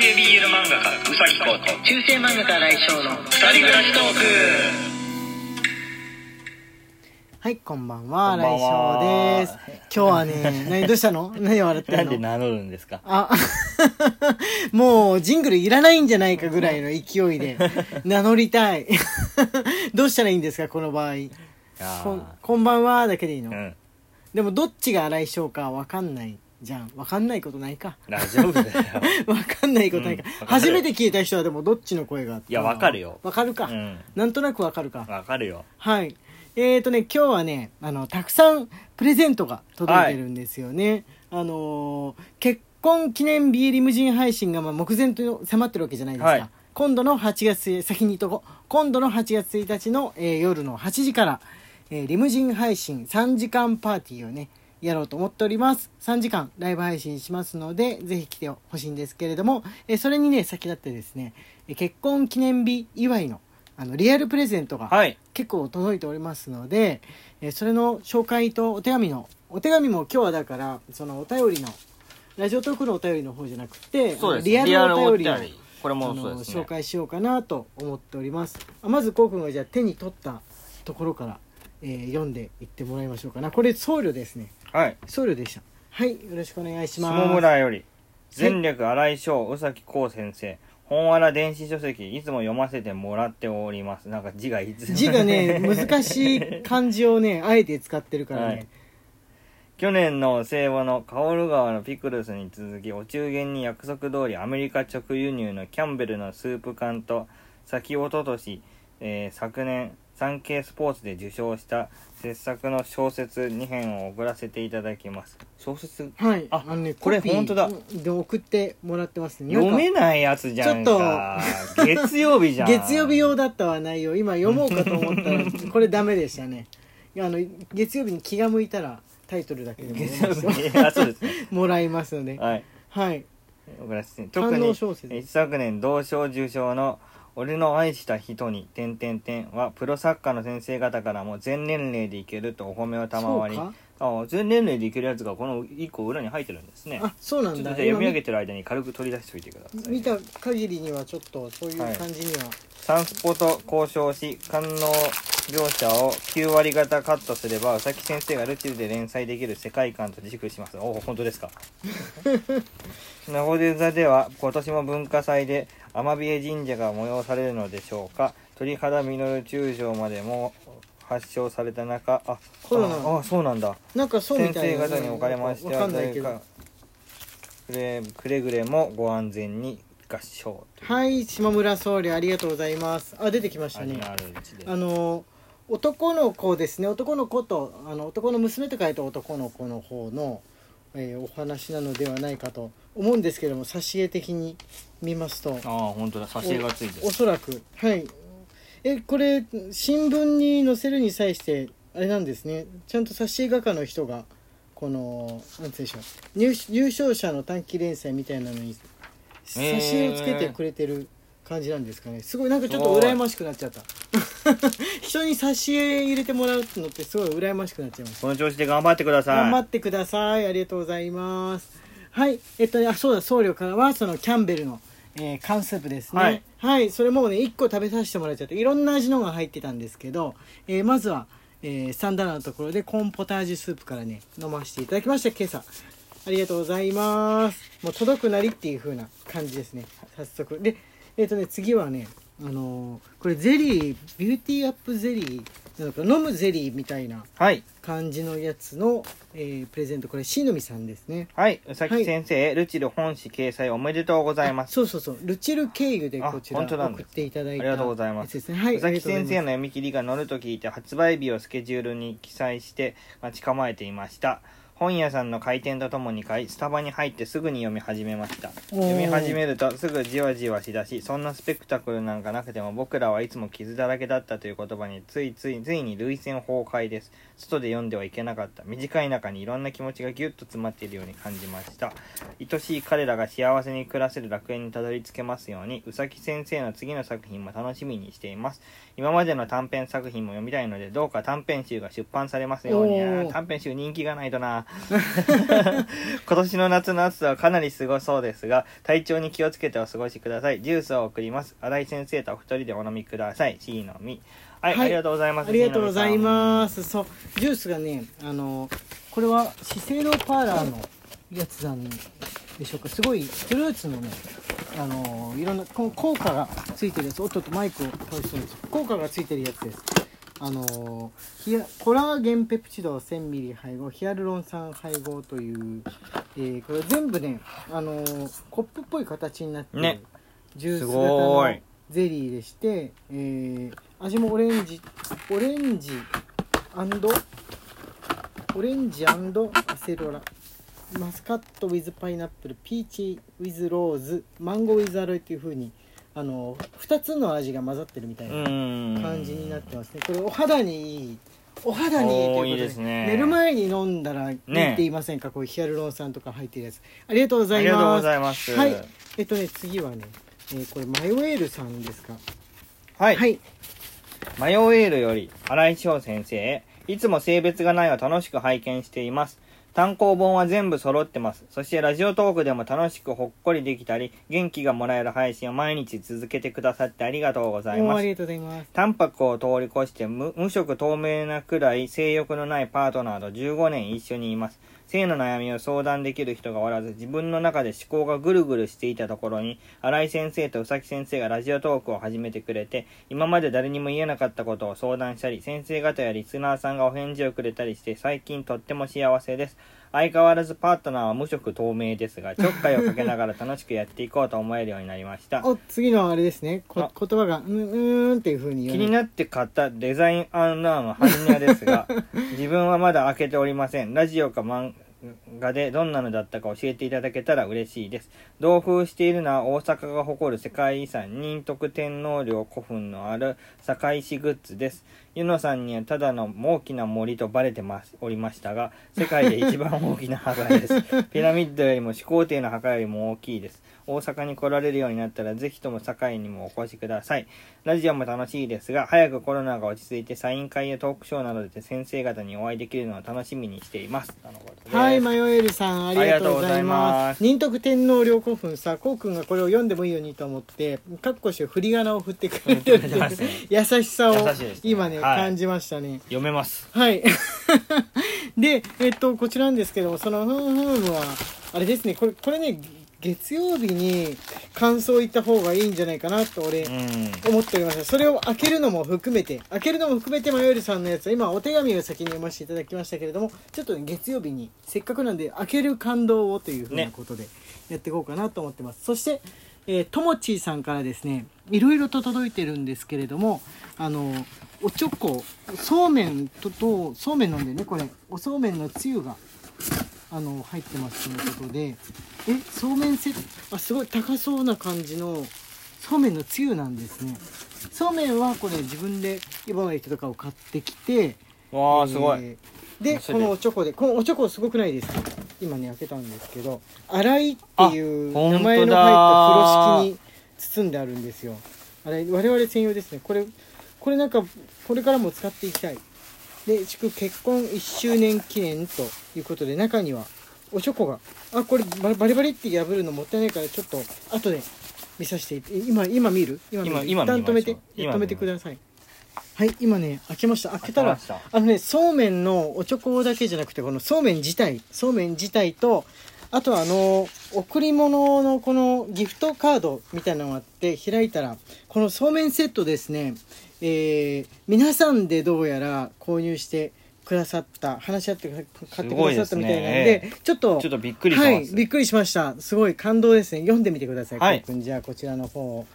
系 BL 漫画家うさぎこと中世漫画家来翔の二人暮らしトーク。はいこんばんはこんばん来は翔です。今日はね何 どうしたの？何笑ってなんんでの名乗るんですか？あ もうジングルいらないんじゃないかぐらいの勢いで 名乗りたい。どうしたらいいんですかこの場合？こんこんばんはだけでいいの、ーうん。でもどっちが来翔かわかんないじゃんわかんないことないか。大丈夫だよ。わかんないことないか、うんわかる。初めて聞いた人はでもどっちの声がいやわかるよ。わかるか、うん。なんとなくわかるか。わかるよ。はい。えーとね今日はねあのたくさんプレゼントが届いてるんですよね、あのー結婚記念日リムジン配信がまあ目前と迫ってるわけじゃないですか、はい。今度の8月先にとこう。今度の8月1日の、えー夜の8時から、えーリムジン配信3時間パーティーをねやろうと思っております。3時間ライブ配信しますのでぜひ来てほしいんですけれども、えーそれにね先立ってですねえー結婚記念日祝いのあのリアルプレゼントがはい。結構届いておりますので、えーそれの紹介とお手紙のお手紙も今日はだからそのお便りのラジオトークのお便りの方じゃなくてそうですリアルお便りこれもあのそうですね。紹介しようかなと思っております。あまずこうくんがじゃあ手に取ったところから、えー読んでいってもらいましょうかな。これ僧侶ですねはい。僧侶でした。はいよろしくお願いします。下村より前略新井翔宇崎光先生本わら電子書籍いつも読ませてもらっております。なんか字がいつ字がね 難しい漢字をねあえて使ってるからね、はい。去年の聖母のカオル川のピクルスに続きお中元に約束通りアメリカ直輸入のキャンベルのスープ缶と先おととし、えー昨年産経スポーツで受賞した傑作の小説2編を送らせていただきます。小説？はい。あのねこれコピー本当だ。で送ってもらってますね。読めないやつじゃんか。月曜日じゃん。月曜日用だったわ内容。今読もうかと思ったら これダメでしたね。あの月曜日に気が向いたらタイトルだけでも月曜日あそうですね。もらいますのではい。はい。送らせて。特感に一昨年同賞受賞の「俺の愛した人に」点々点はプロ作家の先生方からも全年齢でいけるとお褒めを賜りあ全年齢でいけるやつがこの1個裏に入ってるんですね。あそうなんだ。読み上げ今てる間に軽く取り出しておいてください。見た限りにはちょっとそういう感じには、サンスポと交渉し官能描写を9割方カットすれば宇崎先生がルチルで連載できる世界観と自粛します。おお本当ですか？名古屋座では今年も文化祭で天ビエ神社が催されるのでしょうか？鳥肌実中将までも発症された中あコロナああそうなんだ。なんかそうみ先たいな生方におかれましてはくれくれぐれもご安全に合唱はい下村総理ありがとうございますあ出てきましたねあの男の子ですね。男の子とあの男の娘と書いた男の子の方の、えーお話なのではないかと思うんですけども挿絵的に見ますと。ああ本当だ。挿絵がついてる。おそらく。はい。えこれ新聞に載せるに際してあれなんですね。ちゃんと挿絵画家の人がこのなんて言うんでしょう。入優勝者の短期連載みたいなのに挿絵をつけてくれてる感じなんですかね。すごいなんかちょっと羨ましくなっちゃった 人に挿絵入れてもらうのってすごい羨ましくなっちゃいましたこの調子で頑張ってください。頑張ってください。ありがとうございます。はい。えっとねあそうだ僧侶からはそのキャンベルの、えー缶スープですね。はい、それもうね1個食べさせてもらっちゃっていろんな味のが入ってたんですけど、えーまずは、えースタンダードなところでコーンポタージュスープからね飲ませていただきました。今朝。ありがとうございます。もう届くなりっていう風な感じですね。早速。でえっ、とね次はねあのーこれゼリービューティーアップゼリーなのか飲むゼリーみたいなはい。感じのやつの、えープレゼント。これしのみさんですね。はい、宇崎先生、ルチル本誌掲載おめでとうございます。そうそうそう。ルチル経由でこちらあ本当なんです。送っていただいたありがとうございます。やつですね。はい。宇崎先生の読み切りが載ると聞いて発売日をスケジュールに記載して待ち構えていました。本屋さんの開店とともに買い、スタバに入ってすぐに読み始めました。読み始めるとすぐじわじわしだし、そんなスペクタクルなんかなくても僕らはいつも傷だらけだったという言葉についつい、ついに涙腺崩壊です。外で読んではいけなかった。短い中にいろんな気持ちがギュッと詰まっているように感じました。愛しい彼らが幸せに暮らせる楽園にたどり着けますように、宇崎先生の次の作品も楽しみにしています。今までの短編作品も読みたいので、どうか短編集が出版されますように。短編集人気がないとな。今年の夏の暑さはかなりすごそうですが体調に気をつけてお過ごしください。ジュースを送ります。新井先生とお二人でお飲みください。C のみ。はい、はい。ありがとうございます。ありがとうございます。そうジュースがねあのこれは資生堂パーラーのやつなんでしょうか。すごいフルーツのねあのいろんなこの効果がついてるやつ。おっとっとマイクを倒しそうです。効果がついてるやつですあのヒアコラーゲンペプチド 1000ml 配合ヒアルロン酸配合という、えーこれ全部ねあのコップっぽい形になってる、ね。ジュースす型のゼリーでして、えー味もオレンジオレンジオレンジアセロラ。マスカットウィズパイナップルピーチウィズローズマンゴーウィズアロイっていう風にあの2つの味が混ざってるみたいうなん。感じになってますね。これお肌にいい。お肌にいいということですね。寝る前に飲んだらいいって言いませんか、こうヒアルロン酸とか入ってるやつ。ありがとうございありがとうごますざいます。はい。えっとね次はね、えーこれマヨエールさんですか？はい、はい。マヨエールより新井翔先生。へいつも性別がないを楽しく拝見しています単行本は全部揃ってます。そしてラジオトークでも楽しくほっこりできたり元気がもらえる配信を毎日続けてくださってありがとうございます。ありがとうございます。タンパクを通り越して無無色透明なくらい性欲のないパートナーと15年一緒にいます。性の悩みを相談できる人がおらず、自分の中で思考がぐるぐるしていたところに、新井先生と宇崎先生がラジオトークを始めてくれて、今まで誰にも言えなかったことを相談したり、先生方やリスナーさんがお返事をくれたりして、最近とっても幸せです。相変わらずパートナーは無色透明ですが、ちょっかいをかけながら楽しくやっていこうと思えるようになりました。お次のあれですね。こあ。言葉が「うんうーん」っていうふうに気になって買ったデザイン案内のハニヤですが 自分はまだ開けておりません。ラジオか漫画でどんなのだったか教えていただけたら嬉しいです。同封しているのは大阪が誇る世界遺産仁徳天皇陵古墳のある堺市グッズです。ユノさんにはただの大きな森とバレてますおりましたが世界で一番大きな墓です。ピラミッドよりも始皇帝の墓よりも大きいです。大阪に来られるようになったらぜひとも堺にもお越しください。ラジオも楽しいですが早くコロナが落ち着いてサイン会やトークショーなどで先生方にお会いできるのを楽しみにしています。とのことで。すはい、マヨエルさん、ありがとうございま。ます。す仁徳天皇陵古墳。さ、こうくんがこれを読んでもいいようにと思って、かっこして振り仮名を振ってくれてる。優しさを優しいですね。今ね、はい。感じましたね。読めます。はい。で、えっと、こちらなんですけども、その、ふんふんは、あれですね、これ、これね、月曜日に感想言った方がいいんじゃないかなと、俺、うん。思っておりましたそれを開けるのも含めて開けるのも含めてマヨルさんのやつは今お手紙を先に読ませていただきましたけれどもちょっとね月曜日にせっかくなんで開ける感動をというふうなことでやっていこうかなと思ってます、そしてえーともちーさんからですねいろいろと届いてるんですけれどもあのおちょこそうめんととそうめん飲んでねこれ。おそうめんのつゆがあの入ってますということで。えそうめんセット？あすごい高そうな感じの。そうめんのつゆなんですね。そうめんはこれ自分で今まで人とかを買ってきてわあすごい、えーでこのおちょこでこのおちょこすごくないです。か今ね開けたんですけど「洗い」っていうあ名前の入った風呂敷に包んであるんですよ。あれ我々専用ですね。これこれなんかこれからも使っていきたいで祝結婚1周年記念ということで中にはおチョコがあこれバリバリって破るのもったいないからちょっと後で見させてい今今見る？今見る？今今一旦止めて止めてください。はい今ね開けました。開けたらあのねそうめんのおちょこだけじゃなくてこのそうめん自体。そうめん自体とあとはあの贈り物のこのギフトカードみたいなのがあって開いたらこのそうめんセットですね。えー皆さんでどうやら購入してくださった話し合って買ってくださったみたいなんですごいちょっとちょっとびっくりしはいびっくりしました。すごい感動ですね。読んでみてください、はい。じゃあこちらの方を。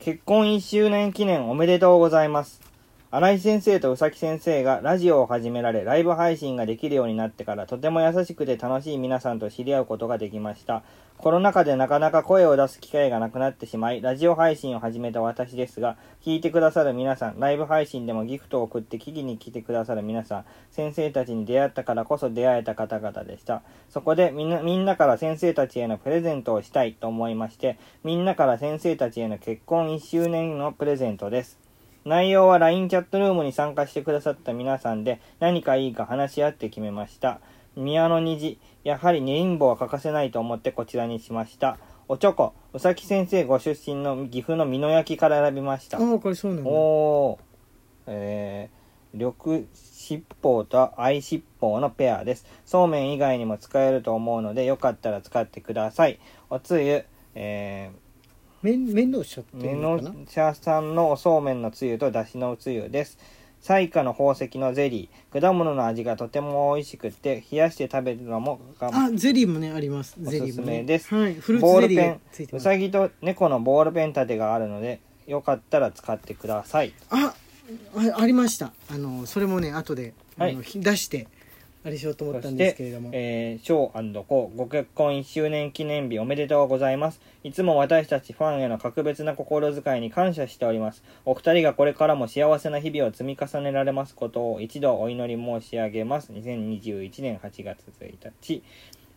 結婚1周年記念おめでとうございます。新井先生と宇崎先生がラジオを始められ、ライブ配信ができるようになってから、とても優しくて楽しい皆さんと知り合うことができました。コロナ禍でなかなか声を出す機会がなくなってしまい、ラジオ配信を始めた私ですが、聞いてくださる皆さん、ライブ配信でもギフトを送って聞きに来てくださる皆さん、先生たちに出会ったからこそ出会えた方々でした。そこでみ、みんなから先生たちへのプレゼントをしたいと思いまして、みんなから先生たちへの結婚1周年のプレゼントです。内容は LINE チャットルームに参加してくださった皆さんで何かいいか話し合って決めました。宮の虹。やはりレインボーは欠かせないと思ってこちらにしました。おちょこうさき先生ご出身の岐阜の美濃焼から選びました。ああこれそうなんだ。おー。えー、緑七宝と愛七宝のペアです。そうめん以外にも使えると思うのでよかったら使ってください。おつゆえ面面倒しちゃってー、目るのかな？さんのおそうめんのつゆとだしのつゆです。彩花の宝石のゼリー。果物の味がとても美味しくって冷やして食べるのもがあゼリーもねあります。おすすゼリーも、ね、めです。はいフルーツゼリーうさぎと猫のボールペン立てがあるのでよかったら使ってください。ああありました。あのそれもね後で、はい。出してあれしようと思ったんですけれども、えー、ショーコウご結婚1周年記念日おめでとうございます。いつも私たちファンへの格別な心遣いに感謝しております。お二人がこれからも幸せな日々を積み重ねられますことを一度お祈り申し上げます。2021年8月1日。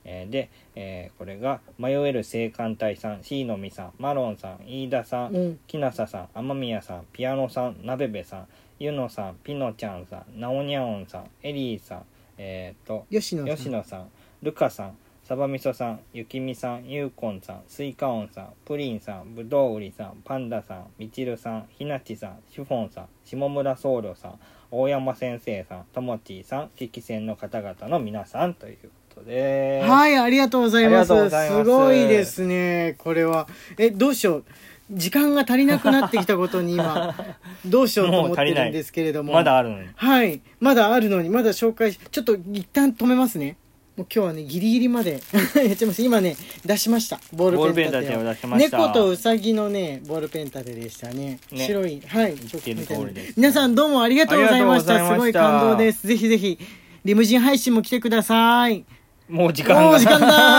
えーで、えーこれが迷える青函隊さん、シーノミさん、マロンさん、飯田さん、うんきなささん、天宮さん、ピアノさん、なべべさん、ゆのさん、ピノちゃんさん、なおにゃおんさん、エリーさん、えー、と、吉野さん。吉野さん、ルカさん、サバみそさん、ゆきみさん、ゆうこんさん、スイカオンさん、プリンさん、ぶどう売りさん、パンダさん、みちるさん、ひなちさん、シフォンさん、下村僧侶さん、大山先生さん、ともちーさん、危機戦の方々の皆さんということで、はいありがとうございます。ありがとうございます。すごいですねこれは。えどうしよう時間が足りなくなってきたことに今 どうしようと思ってるんですけれども。まだあるのに。はい。まだあるのにまだ紹介しちょっと一旦止めますね。もう今日はねギリギリまで。やっちゃいます。今ね出しました。ボールペン立てを。出しました。猫とウサギのねボールペン立てでしたね。ね。白いはい。言ってる通りです皆さんどうもありがとうございました。ありがとうございました。すごい感動です。ぜひぜひ。リムジン配信も来てください。もう時間が。もう時間だ